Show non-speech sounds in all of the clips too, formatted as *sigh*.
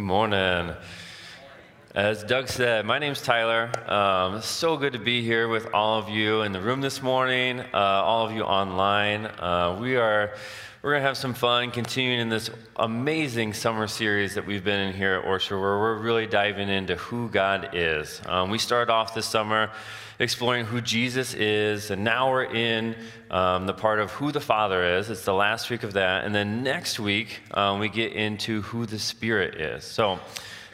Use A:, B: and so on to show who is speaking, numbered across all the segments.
A: Good morning. As Doug said, my name's Tyler. Um, so good to be here with all of you in the room this morning, uh, all of you online. Uh, we are we're to have some fun continuing in this amazing summer series that we've been in here at Orchard, where we're really diving into who God is. Um, we started off this summer exploring who Jesus is, and now we're in um, the part of who the Father is. It's the last week of that. And then next week, um, we get into who the Spirit is. So,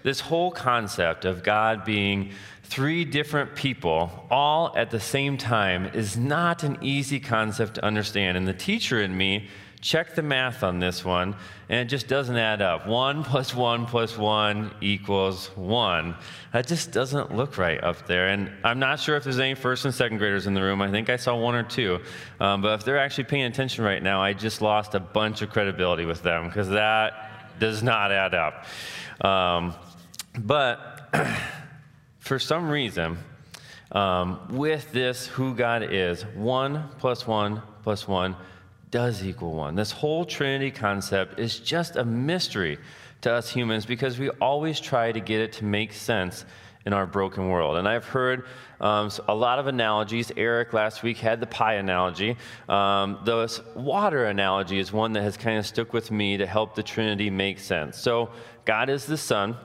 A: this whole concept of God being three different people all at the same time is not an easy concept to understand. And the teacher in me checked the math on this one, and it just doesn't add up. One plus one plus one equals one. That just doesn't look right up there. And I'm not sure if there's any first and second graders in the room. I think I saw one or two. Um, but if they're actually paying attention right now, I just lost a bunch of credibility with them because that does not add up. Um, but *clears throat* for some reason, um, with this who God is, one plus one plus one does equal one. This whole Trinity concept is just a mystery to us humans because we always try to get it to make sense in our broken world. And I've heard um, a lot of analogies. Eric last week had the pie analogy. Um, the water analogy is one that has kind of stuck with me to help the Trinity make sense. So, God is the Son.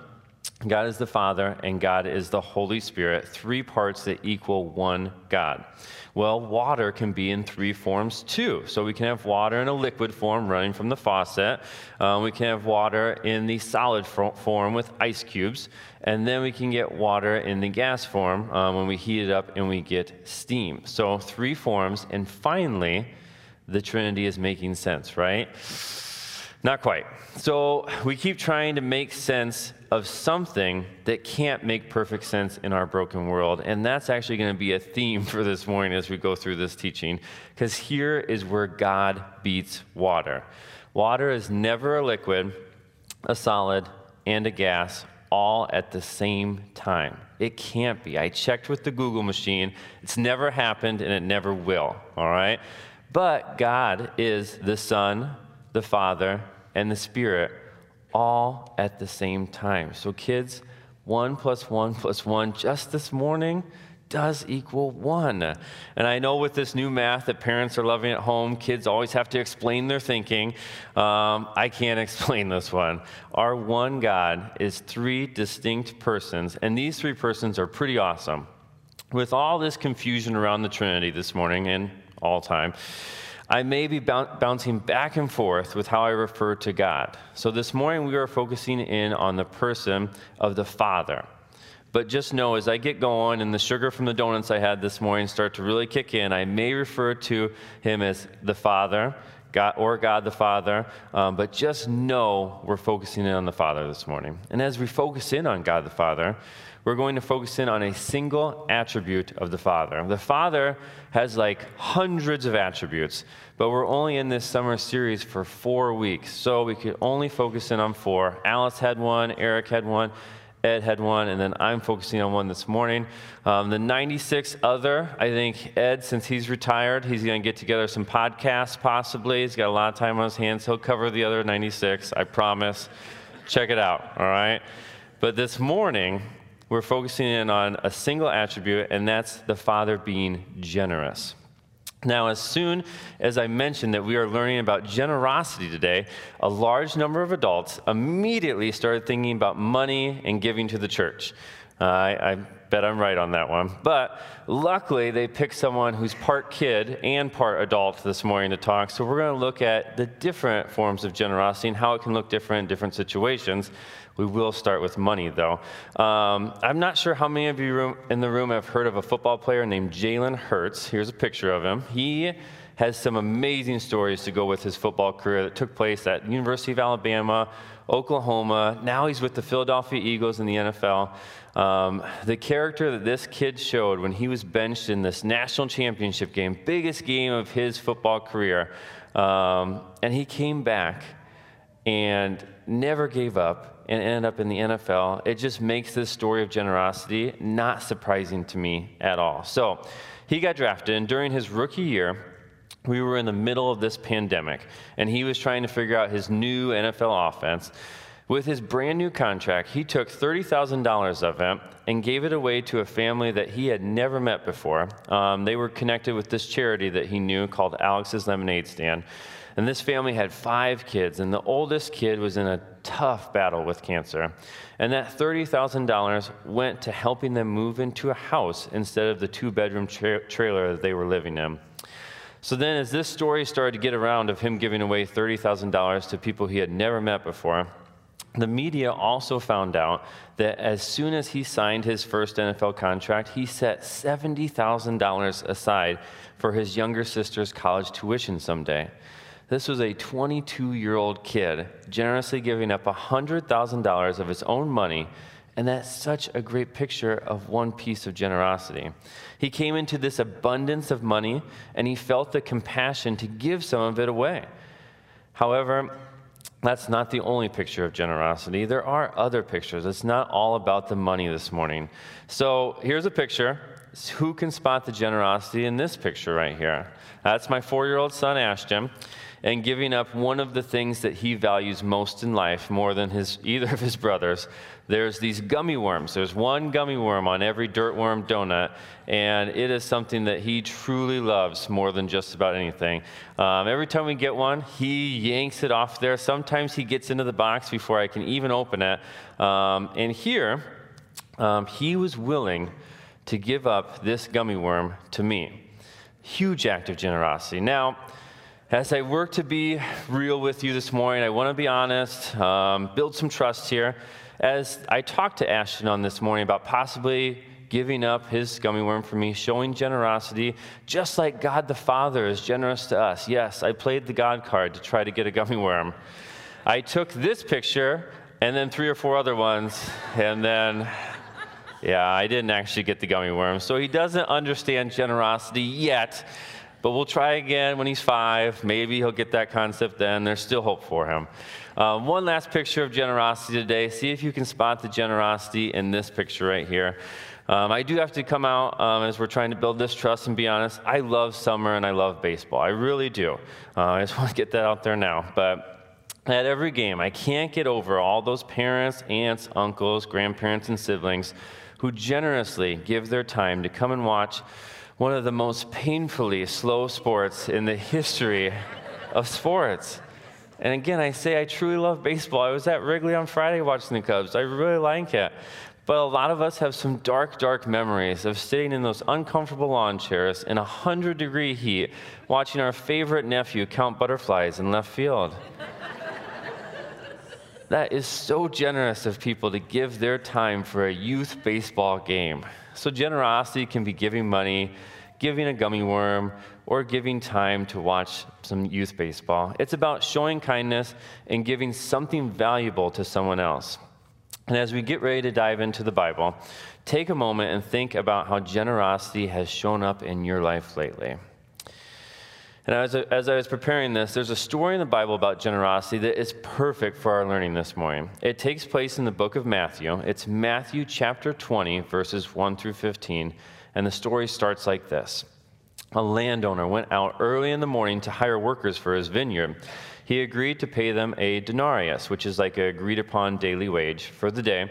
A: God is the Father, and God is the Holy Spirit, three parts that equal one God. Well, water can be in three forms too. So we can have water in a liquid form running from the faucet. Um, we can have water in the solid form with ice cubes. And then we can get water in the gas form um, when we heat it up and we get steam. So three forms. And finally, the Trinity is making sense, right? Not quite. So we keep trying to make sense of something that can't make perfect sense in our broken world. And that's actually going to be a theme *laughs* for this morning as we go through this teaching, because here is where God beats water. Water is never a liquid, a solid, and a gas all at the same time. It can't be. I checked with the Google machine. It's never happened and it never will, all right? But God is the Son, the Father, and the Spirit all at the same time. So, kids, one plus one plus one just this morning does equal one. And I know with this new math that parents are loving at home, kids always have to explain their thinking. Um, I can't *laughs* explain this one. Our one God is three distinct persons, and these three persons are pretty awesome. With all this confusion around the Trinity this morning and all time, I may be bouncing back and forth with how I refer to God. So this morning we are focusing in on the person of the Father. But just know as I get going and the sugar from the donuts I had this morning start to really kick in, I may refer to him as the Father. God, or God the Father, um, but just know we're focusing in on the Father this morning. And as we focus in on God the Father, we're going to focus in on a single attribute of the Father. The Father has like hundreds of attributes, but we're only in this summer series for four weeks, so we could only focus in on four. Alice had one, Eric had one. Ed had one, and then I'm focusing on one this morning. Um, the 96 other, I think Ed, since he's retired, he's going to get together some podcasts possibly. He's got a lot of time on his hands. He'll cover the other 96, I promise. Check it out, all right? But this morning, we're focusing in on a single attribute, and that's the Father being generous. Now, as soon as I mentioned that we are learning about generosity today, a large number of adults immediately started thinking about money and giving to the church. I, I, bet I'm right on that one. But luckily, they picked someone who's part kid and part adult this morning to talk. So we're going to look at the different forms of generosity and how it can look different in different situations. We will start with money, though. Um, I'm not sure how many of you in the room have heard of a football player named Jalen Hurts. Here's a picture of him. He has some amazing stories to go with his football career that took place at University of Alabama, Oklahoma. Now he's with the Philadelphia Eagles in the NFL. Um, the character that this kid showed when he was benched in this national championship game, biggest game of his football career, um, and he came back and never gave up and ended up in the NFL. It just makes this story of generosity not surprising to me at all. So he got drafted, and during his rookie year, we were in the middle of this pandemic, and he was trying to figure out his new NFL offense. With his brand new contract, he took $30,000 of it and gave it away to a family that he had never met before. Um, they were connected with this charity that he knew called Alex's Lemonade Stand. And this family had five kids, and the oldest kid was in a tough battle with cancer. And that $30,000 went to helping them move into a house instead of the two bedroom tra- trailer that they were living in. So then, as this story started to get around of him giving away $30,000 to people he had never met before, the media also found out that as soon as he signed his first NFL contract, he set $70,000 aside for his younger sister's college tuition someday. This was a 22 year old kid generously giving up $100,000 of his own money, and that's such a great picture of one piece of generosity. He came into this abundance of money and he felt the compassion to give some of it away. However, that's not the only picture of generosity. There are other pictures. It's not all about the money this morning. So here's a picture. Who can spot the generosity in this picture right here? That's my four year old son, Ashton and giving up one of the things that he values most in life more than his, *laughs* either of his brothers. There's these gummy worms. There's one gummy worm on every dirt worm donut, and it is something that he truly loves more than just about anything. Um, every time we get one, he yanks it off there. Sometimes he gets into the box before I can even open it. Um, and here, um, he was willing to give up this gummy worm to me. Huge act of generosity. Now, as I work to be real with you this morning, I want to be honest, um, build some trust here. As I talked to Ashton on this morning about possibly giving up his gummy worm for me, showing generosity, just like God the Father is generous to us. Yes, I played the God card to try to get a gummy worm. I took this picture and then three or four other ones, and then, yeah, I didn't actually get the gummy worm. So he doesn't understand generosity yet. But we'll try again when he's five. Maybe he'll get that concept then. There's still hope for him. Um, one last picture of generosity today. See if you can spot the generosity in this picture right here. Um, I do have to come out um, as we're trying to build this trust and be honest. I love summer and I love baseball. I really do. Uh, I just *laughs* want to get that out there now. But at every game, I can't get over all those parents, aunts, uncles, grandparents, and siblings who generously give their time to come and watch one of the most painfully slow sports in the history of sports. And again, I say I truly love baseball. I was at Wrigley on Friday watching the Cubs. I really like it. But a lot of us have some dark, dark memories of sitting in those uncomfortable lawn chairs in 100 degree heat, watching our favorite nephew count butterflies in left field. that is so generous of people to give their time for a youth baseball game. So, generosity can be giving money, giving a gummy worm, or giving time to watch some youth baseball. It's about showing kindness and giving something valuable to someone else. And as we get ready to dive into the Bible, take a moment and think about how generosity has shown up in your life lately. And as, as I was preparing this, there's a story in the Bible about generosity that is perfect for our learning this morning. It takes place in the book of Matthew. It's Matthew chapter 20, verses 1 through 15. And the story starts like this A landowner went out early in the morning to hire workers for his vineyard. He agreed to pay them a denarius, which is like a agreed upon daily wage, for the day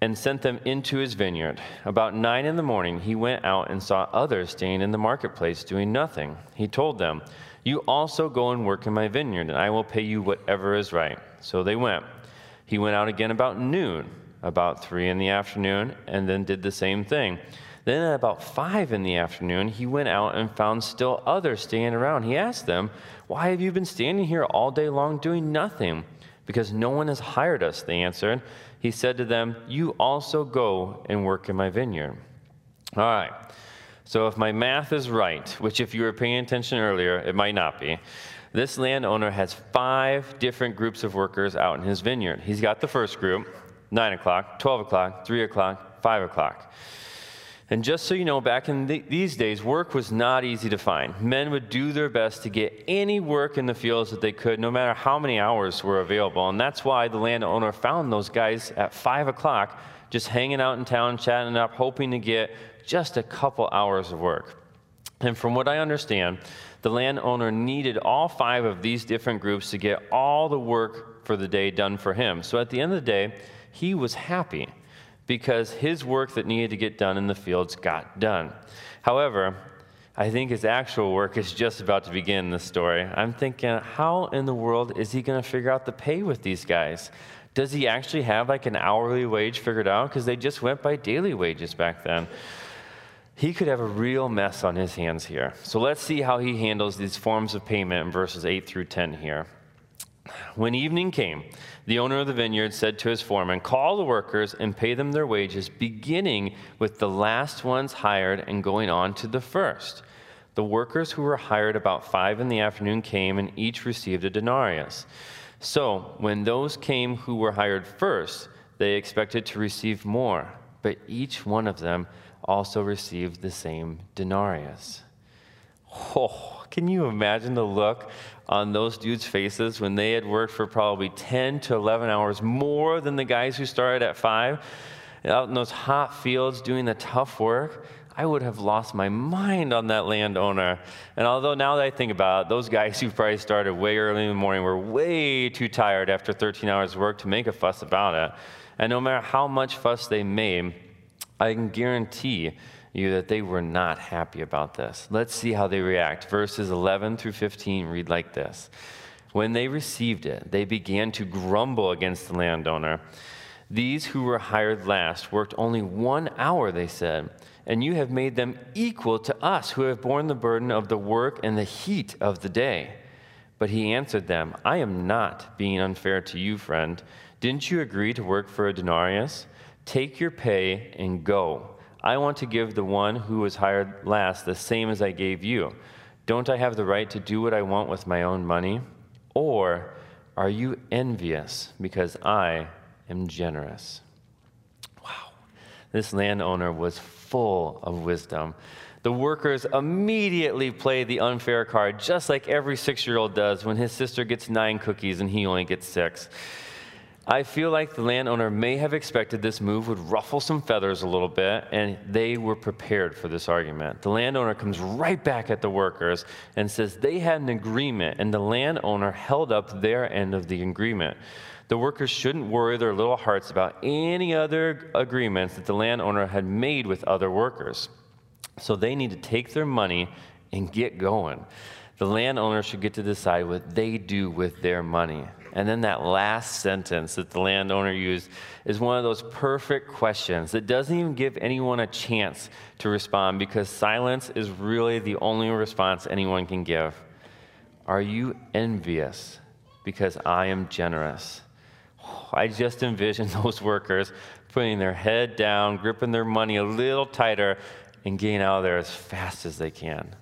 A: and sent them into his vineyard. About nine in the morning, he went out and saw others staying in the marketplace doing nothing. He told them, You also go and work in my vineyard, and I will pay you whatever is right. So they went. He went out again about noon, about three in the afternoon, and then did the same thing. Then at about five in the afternoon, he went out and found still others staying around. He asked them, Why have you been standing here all day long doing nothing? Because no one has hired us, they answered he said to them, You also go and work in my vineyard. All right. So, if my math is right, which if you were paying attention earlier, it might not be, this landowner has five different groups of workers out in his vineyard. He's got the first group, 9 o'clock, 12 o'clock, 3 o'clock, 5 o'clock. And just so you know, back in the, these days, work was not easy to find. Men would do their best to get any work in the fields that they could, no matter how many hours were available. And that's why the landowner found those guys at 5 o'clock just hanging out in town, chatting up, hoping to get just a couple hours of work. And from what I understand, the landowner needed all five of these different groups to get all the work for the day done for him. So at the end of the day, he was happy because his work that needed to get done in the fields got done. However, I think his actual work is just about to begin in this story. I'm thinking, how in the world is he going to figure out the pay with these guys? Does he actually have like an hourly wage figured out? Because they just went by daily wages back then. He could have a real mess on his hands here. So let's see how he handles these forms of payment in verses 8 through 10 here. When evening came, the owner of the vineyard said to his foreman, Call the workers and pay them their wages, beginning with the last ones hired and going on to the first. The workers who were hired about five in the afternoon came and each received a denarius. So when those came who were hired first, they expected to receive more, but each one of them also received the same denarius. Oh, can you imagine the look on those dudes' faces when they had worked for probably 10 to 11 hours more than the guys who started at 5 out in those hot fields doing the tough work? I would have lost my mind on that landowner. And although now that I think about it, those guys who probably started way early in the morning were way too tired after 13 hours of work to make a fuss about it. And no matter how much fuss they made, I can guarantee you that they were not happy about this. Let's see how they react. Verses 11 through 15 read like this When they received it, they began to grumble against the landowner. These who were hired last worked only one hour, they said and you have made them equal to us who have borne the burden of the work and the heat of the day. But he answered them, I am not being unfair to you, friend. Didn't you agree to work for a denarius? Take your pay and go. I want to give the one who was hired last the same as I gave you. Don't I have the right to do what I want with my own money? Or are you envious because I am generous? Wow. This landowner was full of wisdom. The workers immediately play the unfair card, just like every six year old does when his sister gets nine cookies and he only gets six. I feel like the landowner may have expected this move would ruffle some feathers a little bit, and they were prepared for this argument. The landowner comes right back at the workers and says they had an agreement, and the landowner held up their end of the agreement. The workers shouldn't worry their little hearts about any other agreements that the landowner had made with other workers. So they need to take their money and get going. The landowner should get to decide what they do with their money. And then that last sentence that the landowner used is one of those perfect questions that doesn't even give anyone a chance to respond because silence is really the only response anyone can give. Are you envious because I am generous? I just envision *laughs* those workers putting their head down, gripping their money a little tighter, and getting out of there as fast as they can.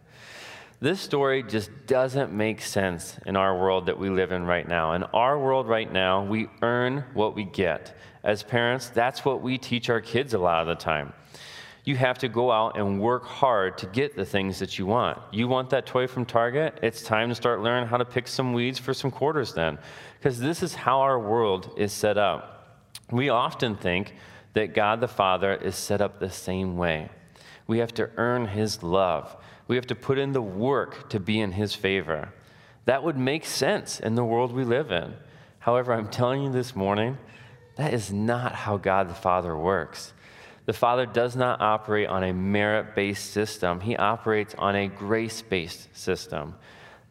A: This story just doesn't make sense in our world that we live in right now. In our world right now, we earn what we get. As parents, that's what we teach our kids a lot of the time you have to go out and work hard to get the things that you want. You want that toy from Target? It's time to start learning how to pick some weeds for some quarters then. Because this is how our world is set up. We often think that God the Father is set up the same way. We have to earn His love, we have to put in the work to be in His favor. That would make sense in the world we live in. However, I'm telling you this morning, that is not how God the Father works. The Father does not operate on a merit based system, He operates on a grace based system.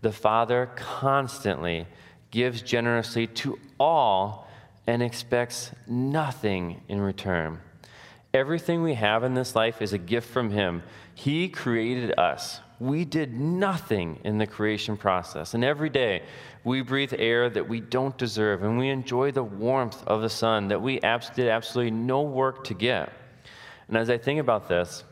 A: The Father constantly gives generously to all and expects nothing in return. Everything we have in this life is a gift from Him. He created us. We did nothing in the creation process. And every day we breathe air that we don't deserve, and we enjoy the warmth of the sun that we did absolutely no work to get. And as I think about this,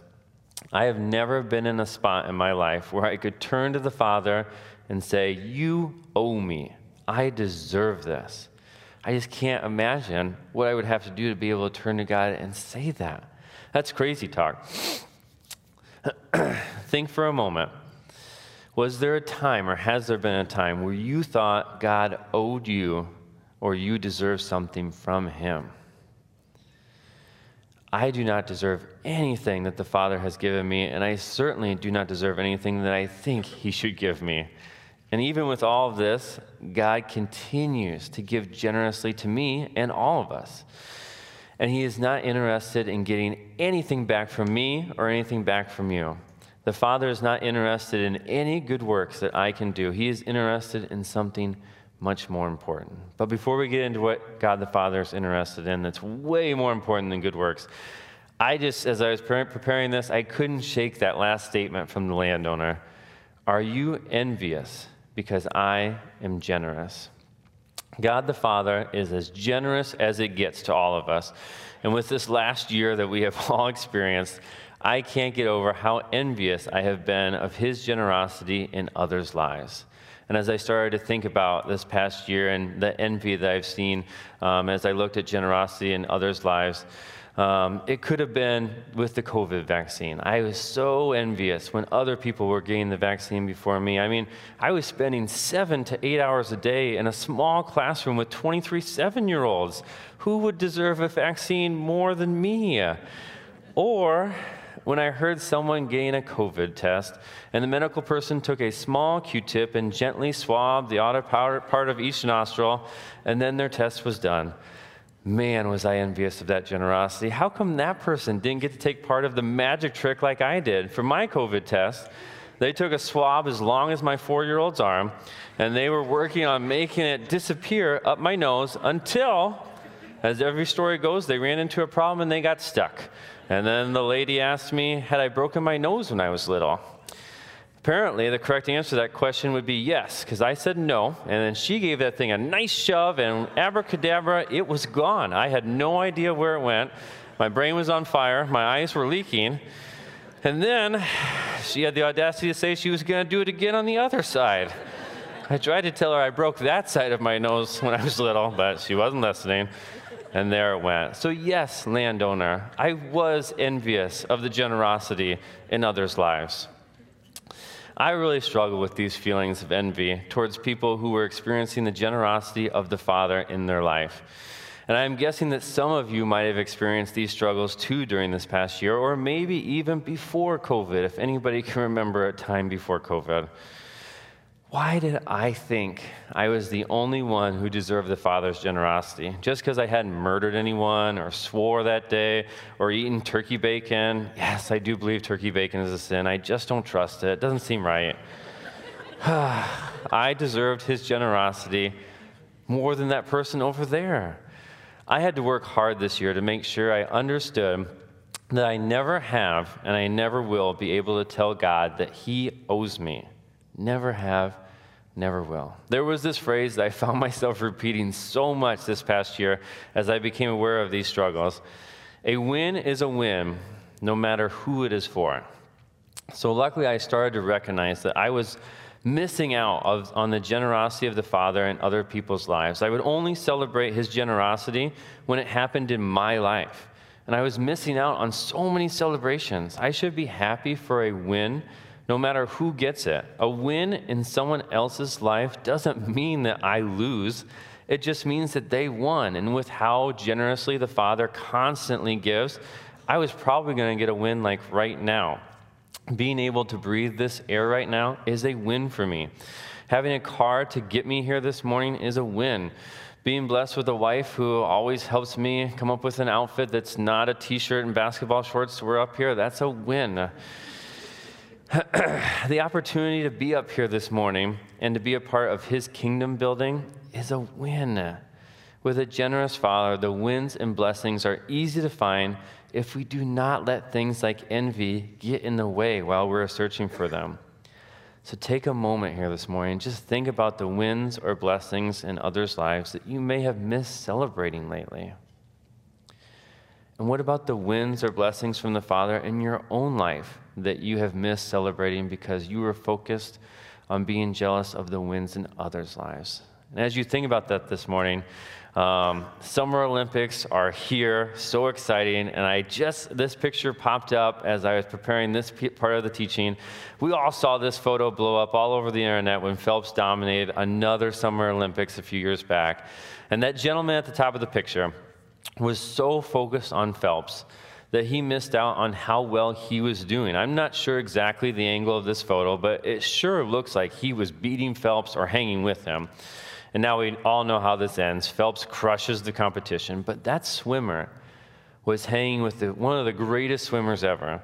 A: I have never been in a spot in my life where I could turn to the Father and say, You owe me. I deserve this. I just can't imagine what I would have to do to be able to turn to God and say that. That's crazy talk. *clears throat* Think for a moment. Was there a time, or has there been a time, where you thought God owed you or you deserved something from Him? I do not deserve anything that the Father has given me, and I certainly do not deserve anything that I think He should give me. And even with all of this, God continues to give generously to me and all of us. And He is not interested in getting anything back from me or anything back from you. The Father is not interested in any good works that I can do. He is interested in something much more important. But before we get into what God the Father is interested in, that's way more important than good works, I just, as I was preparing this, I couldn't shake that last statement from the landowner. Are you envious because I am generous? God the Father is as generous as it gets to all of us. And with this last year that we have *laughs* all experienced, I can't get over how envious I have been of His generosity in others' lives. And as I started to think about this past year and the envy that I've seen um, as I looked at generosity in others' lives, um, it could have been with the COVID vaccine. I was so envious when other people were getting the vaccine before me. I mean, I was spending seven to eight hours a day in a small classroom with 23 seven year olds. Who would deserve a vaccine more than me? Or when I heard someone gain a COVID test, and the medical person took a small Q tip and gently swabbed the outer part of each nostril, and then their test was done. Man, was I envious of that generosity. How come that person didn't get to take part of the magic trick like I did? For my COVID test, they took a swab as long as my four year old's arm, and they were working on making it disappear up my nose until, as every story goes, they ran into a problem and they got stuck. And then the lady asked me, Had I broken my nose when I was little? Apparently, the correct answer to that question would be yes, because I said no. And then she gave that thing a nice shove, and abracadabra, it was gone. I had no idea where it went. My brain was on fire, my eyes were leaking. And then she had the audacity to say she was going to do it again on the other side. I tried to tell her I broke that side of my nose when I was little, but she wasn't listening. And there it went. So, yes, landowner, I was envious of the generosity in others' lives. I really struggle with these feelings of envy towards people who were experiencing the generosity of the Father in their life. And I'm guessing that some of you might have experienced these struggles too during this past year, or maybe even before COVID, if anybody can remember a time before COVID. Why did I think I was the only one who deserved the Father's generosity? Just because I hadn't murdered anyone or swore that day or eaten turkey bacon? Yes, I do believe turkey bacon is a sin. I just don't trust it. It doesn't seem right. *sighs* I deserved his generosity more than that person over there. I had to work hard this year to make sure I understood that I never have and I never will be able to tell God that he owes me. Never have never will. There was this phrase that I found *laughs* myself repeating so much this past year as I became aware of these struggles. A win is a win, no matter who it is for. So, luckily, I started to recognize that I was missing out of, on the generosity of the Father in other people's lives. I would only celebrate His generosity when it happened in my life. And I was missing out on so many celebrations. I should be happy for a win no matter who gets it. A win in someone else's life doesn't *laughs* mean that I lose. It just means that they won. And with how generously the Father constantly gives, I was probably going to get a win like right now. Being able to breathe this air right now is a win for me. Having a car to get me here this morning is a win. Being blessed with a wife who always helps me come up with an outfit that's not a t shirt and basketball shorts to wear up here, that's a win. *clears throat* the opportunity to be up here this morning and to be a part of his kingdom building is a win. With a generous Father, the wins and blessings are easy to find if we do not let things like envy get in the way while we're searching for them. So take a moment here this morning. Just think about the wins or blessings in others' lives that you may have missed celebrating lately. And what about the wins or blessings from the Father in your own life that you have missed celebrating because you were focused on being jealous of the wins in others' lives. And as you think about that this morning, um, Summer Olympics are here, so exciting. And I just, this picture popped up as I was preparing this part of the teaching. We all saw this photo blow up all over the internet when Phelps dominated another Summer Olympics a few years back. And that gentleman at the top of the picture was so focused on Phelps that he missed out on how well he was doing. I'm not sure exactly the angle of this photo, but it sure looks like he was beating Phelps or hanging with him. And now we all know how this ends. Phelps crushes the competition, but that swimmer was hanging with the, one of the greatest swimmers ever.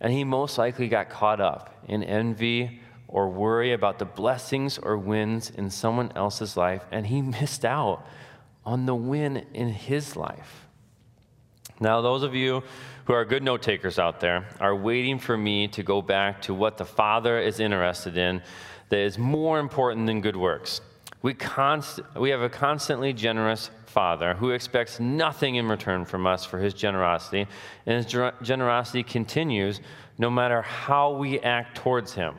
A: And he most likely got caught up in envy or worry about the blessings or wins in someone else's life, and he *laughs* missed out on the win in his life. Now, those of you who are good note takers out there are waiting for me to go back to what the Father is interested in that is more important than good works. We, const- we have a constantly generous Father who expects nothing in return from us for his generosity, and his ger- generosity continues no matter how we act towards him.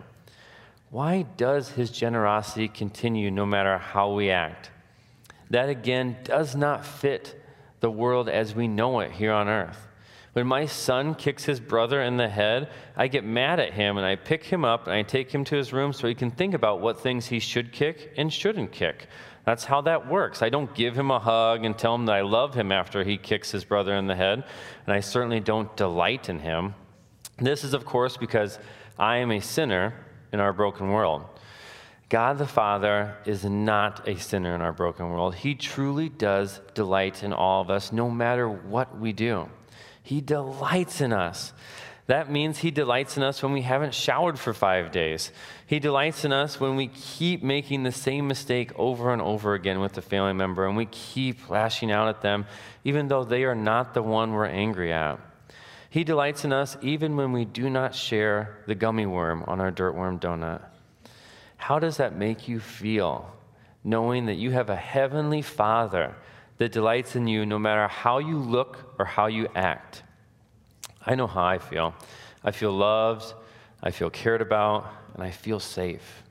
A: Why does his generosity continue no matter how we act? That again does not fit the world as we know it here on earth. When my son kicks his brother in the head, I get mad at him and I pick him up and I take him to his room so he can think about what things he should kick and shouldn't kick. That's how that works. I don't give him a hug and tell him that I love him after he kicks his brother in the head, and I certainly don't delight in him. This is, of course, because I am a sinner in our broken world. God the Father is not a sinner in our broken world. He truly does delight in all of us, no matter what we do. He delights in us. That means He delights in us when we haven't showered for five days. He delights in us when we keep making the same mistake over and over again with a family member and we keep lashing out at them, even though they are not the one we're angry at. He delights in us even when we do not share the gummy worm on our dirtworm donut. How does that make you feel, knowing that you have a heavenly Father that delights in you no matter how you look or how you act? I know how I feel. I feel loved, I feel cared about, and I feel safe.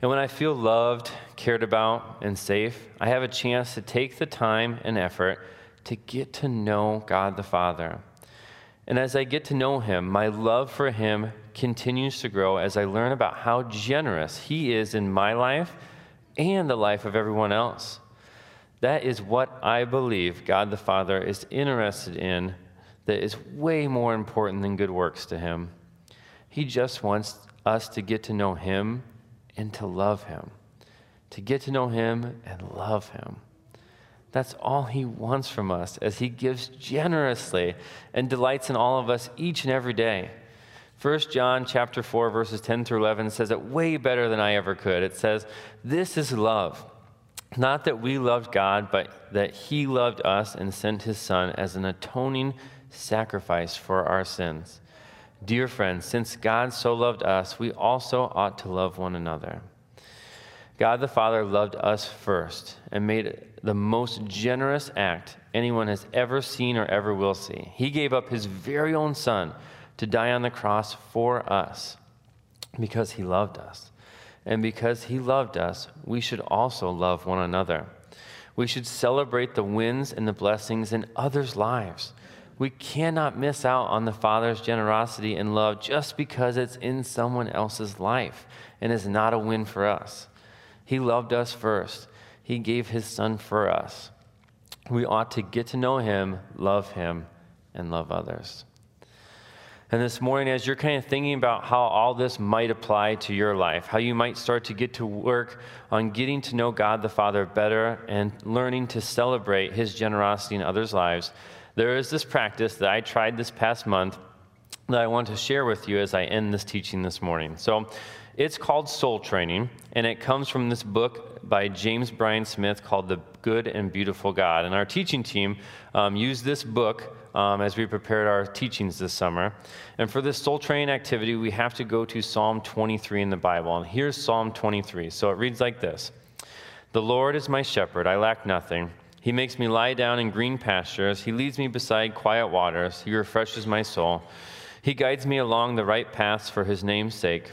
A: And when I feel loved, cared about, and safe, I have a chance to take the time and effort to get to know God the Father. And as I get to know Him, my love for Him continues to grow as I learn about how generous He is in my life and the life of everyone else. That is what I believe God the Father is interested in, that is way more important than good works to Him. He just wants us to get to know Him and to love Him, to get to know Him and love Him. That's all he wants from us as he gives generously and delights in all of us each and every day. 1 John chapter 4 verses 10 through 11 says it way better than I ever could. It says, "This is love, not that we loved God, but that he loved us and sent his son as an atoning sacrifice for our sins." Dear friends, since God so loved us, we also ought to love one another. God the Father loved us first and made the most generous act anyone has ever seen or ever will see. He gave up his very own son to die on the cross for us because he loved us. And because he loved us, we should also love one another. We should celebrate the wins and the blessings in others' lives. We cannot miss out on the Father's generosity and love just because it's in someone else's life and is not a win for us. He loved us first. He gave his son for us. We ought to get to know him, love him, and love others. And this morning, as you're kind of thinking about how all this might apply to your life, how you might start to get to work on getting to know God the Father better and learning to celebrate his generosity in others' lives, there is this practice that I tried this past month that I want to share with you as I end this teaching this morning. So, it's called Soul Training, and it comes from this book by James Bryan Smith called The Good and Beautiful God. And our teaching team um, used this book um, as we prepared our teachings this summer. And for this soul training activity, we have to go to Psalm 23 in the Bible. And here's Psalm 23. So it reads like this The Lord is my shepherd, I lack nothing. He makes me lie down in green pastures. He leads me beside quiet waters. He refreshes my soul. He guides me along the right paths for his name's sake.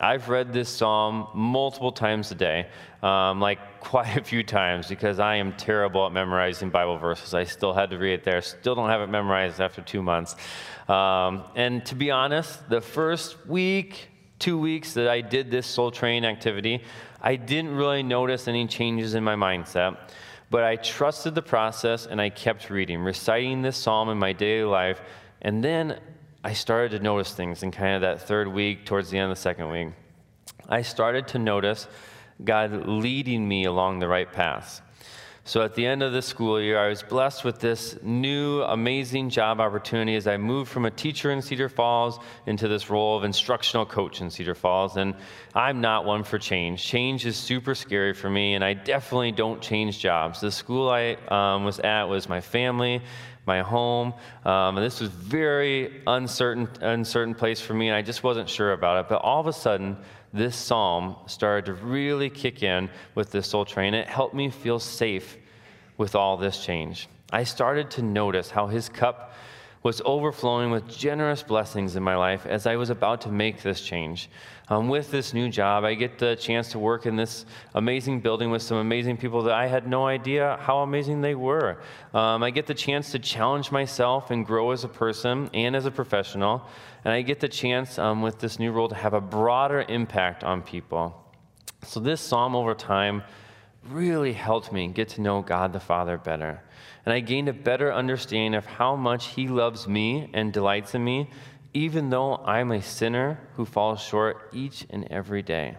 A: I've read this psalm multiple times a day, um, like *laughs* quite a few times, because I am terrible at memorizing Bible verses. I still had to read it there. Still don't have it memorized after two months. Um, and to be honest, the first week, two weeks that I did this soul training activity, I didn't really notice any changes in my mindset. But I trusted the process and I kept reading, reciting this psalm in my daily life. And then I started to notice things in kind of that third week, towards the end of the second week. I started to notice God leading me along the right path. So at the end of the school year, I was blessed with this new amazing job opportunity as I moved from a teacher in Cedar Falls into this role of instructional coach in Cedar Falls. And I'm not one for change. Change is super scary for me, and I definitely don't change jobs. The school I um, was at was my family my home. Um, and this was very uncertain, uncertain place for me, and I just wasn't sure about it. But all of a sudden, this psalm started to really kick in with this soul train. It helped me feel safe with all this change. I started to notice how his cup was overflowing with generous blessings in my life as I was about to make this change. Um, with this new job, I get the chance to work in this amazing building with some amazing people that I had no idea how amazing they were. Um, I get the chance to challenge myself and grow as a person and as a professional. And I get the chance um, with this new role to have a broader impact on people. So, this psalm over time really helped me get to know God the Father better and I gained a better understanding of how much He loves me and delights in me, even though I'm a sinner who falls short each and every day.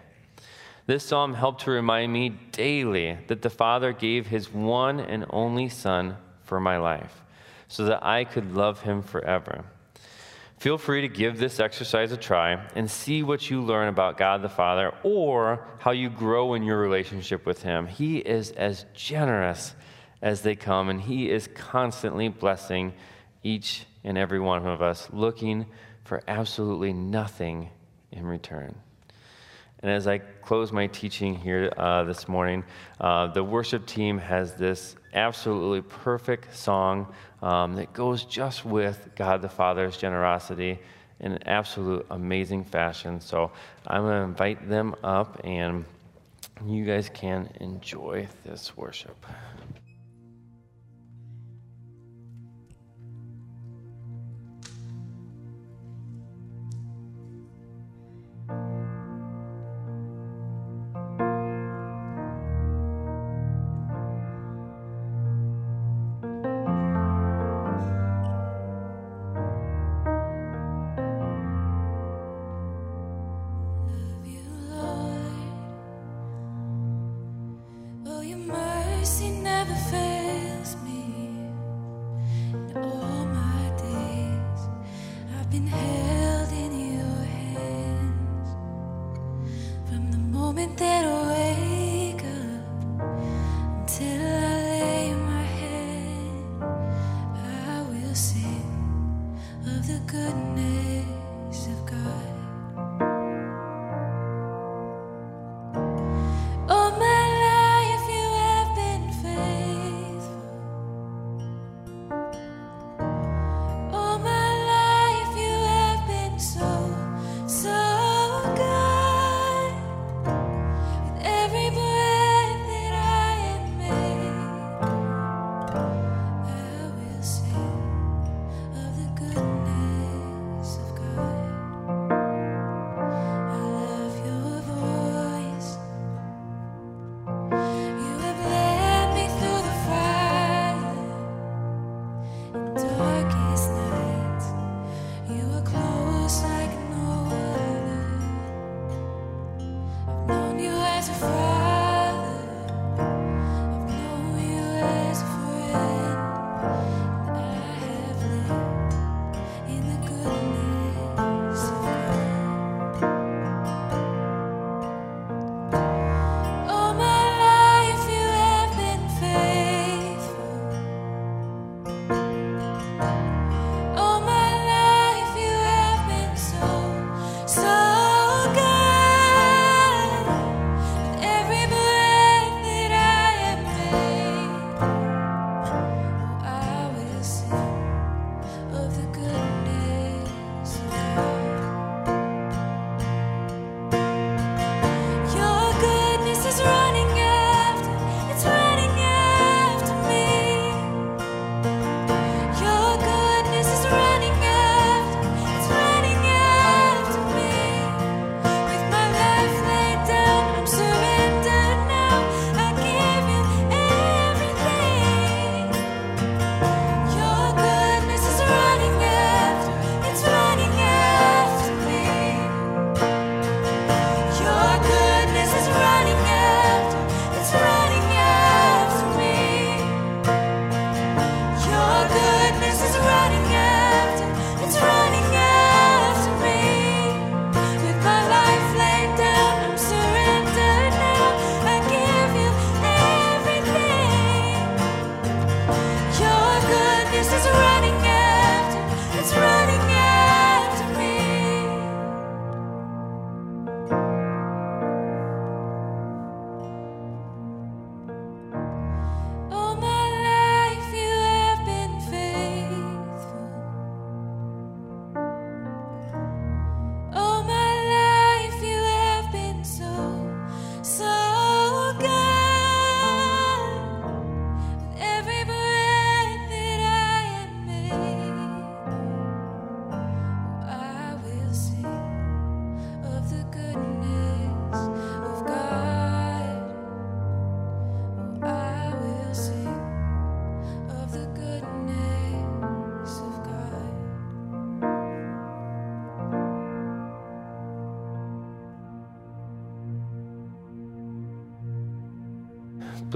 A: This psalm helped to remind me daily that the Father gave His one and only Son for my life so that I could love Him forever. Feel free to give this exercise a try and see what you learn about God the Father or how you grow in your relationship with Him. He is as generous as they come, and He is constantly blessing each and every one of us, looking for absolutely nothing in return. And as I close my teaching here uh, this morning, uh, the worship team has this absolutely perfect song um, that goes just with God the Father's generosity in an absolute amazing fashion. So I'm going to invite them up, and you guys can enjoy this worship.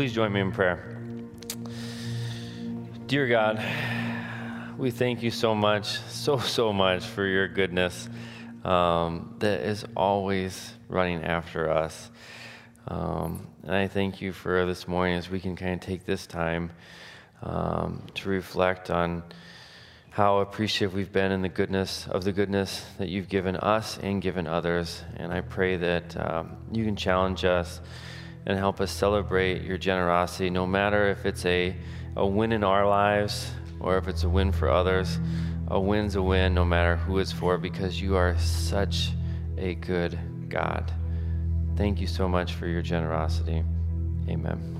A: Please join me in prayer. Dear God, we thank you so much, so, so much for your goodness um, that is always running after us. Um, and I thank you for this morning as we can kind of take this time um, to reflect on how appreciative we've been in the goodness of the goodness that you've given us and given others. And I pray that um, you can challenge us and help us celebrate your generosity, no matter if it's a, a win in our lives or if it's a win for others. A win's a win, no matter who it's for, because you are such a good God. Thank you so much for your generosity. Amen.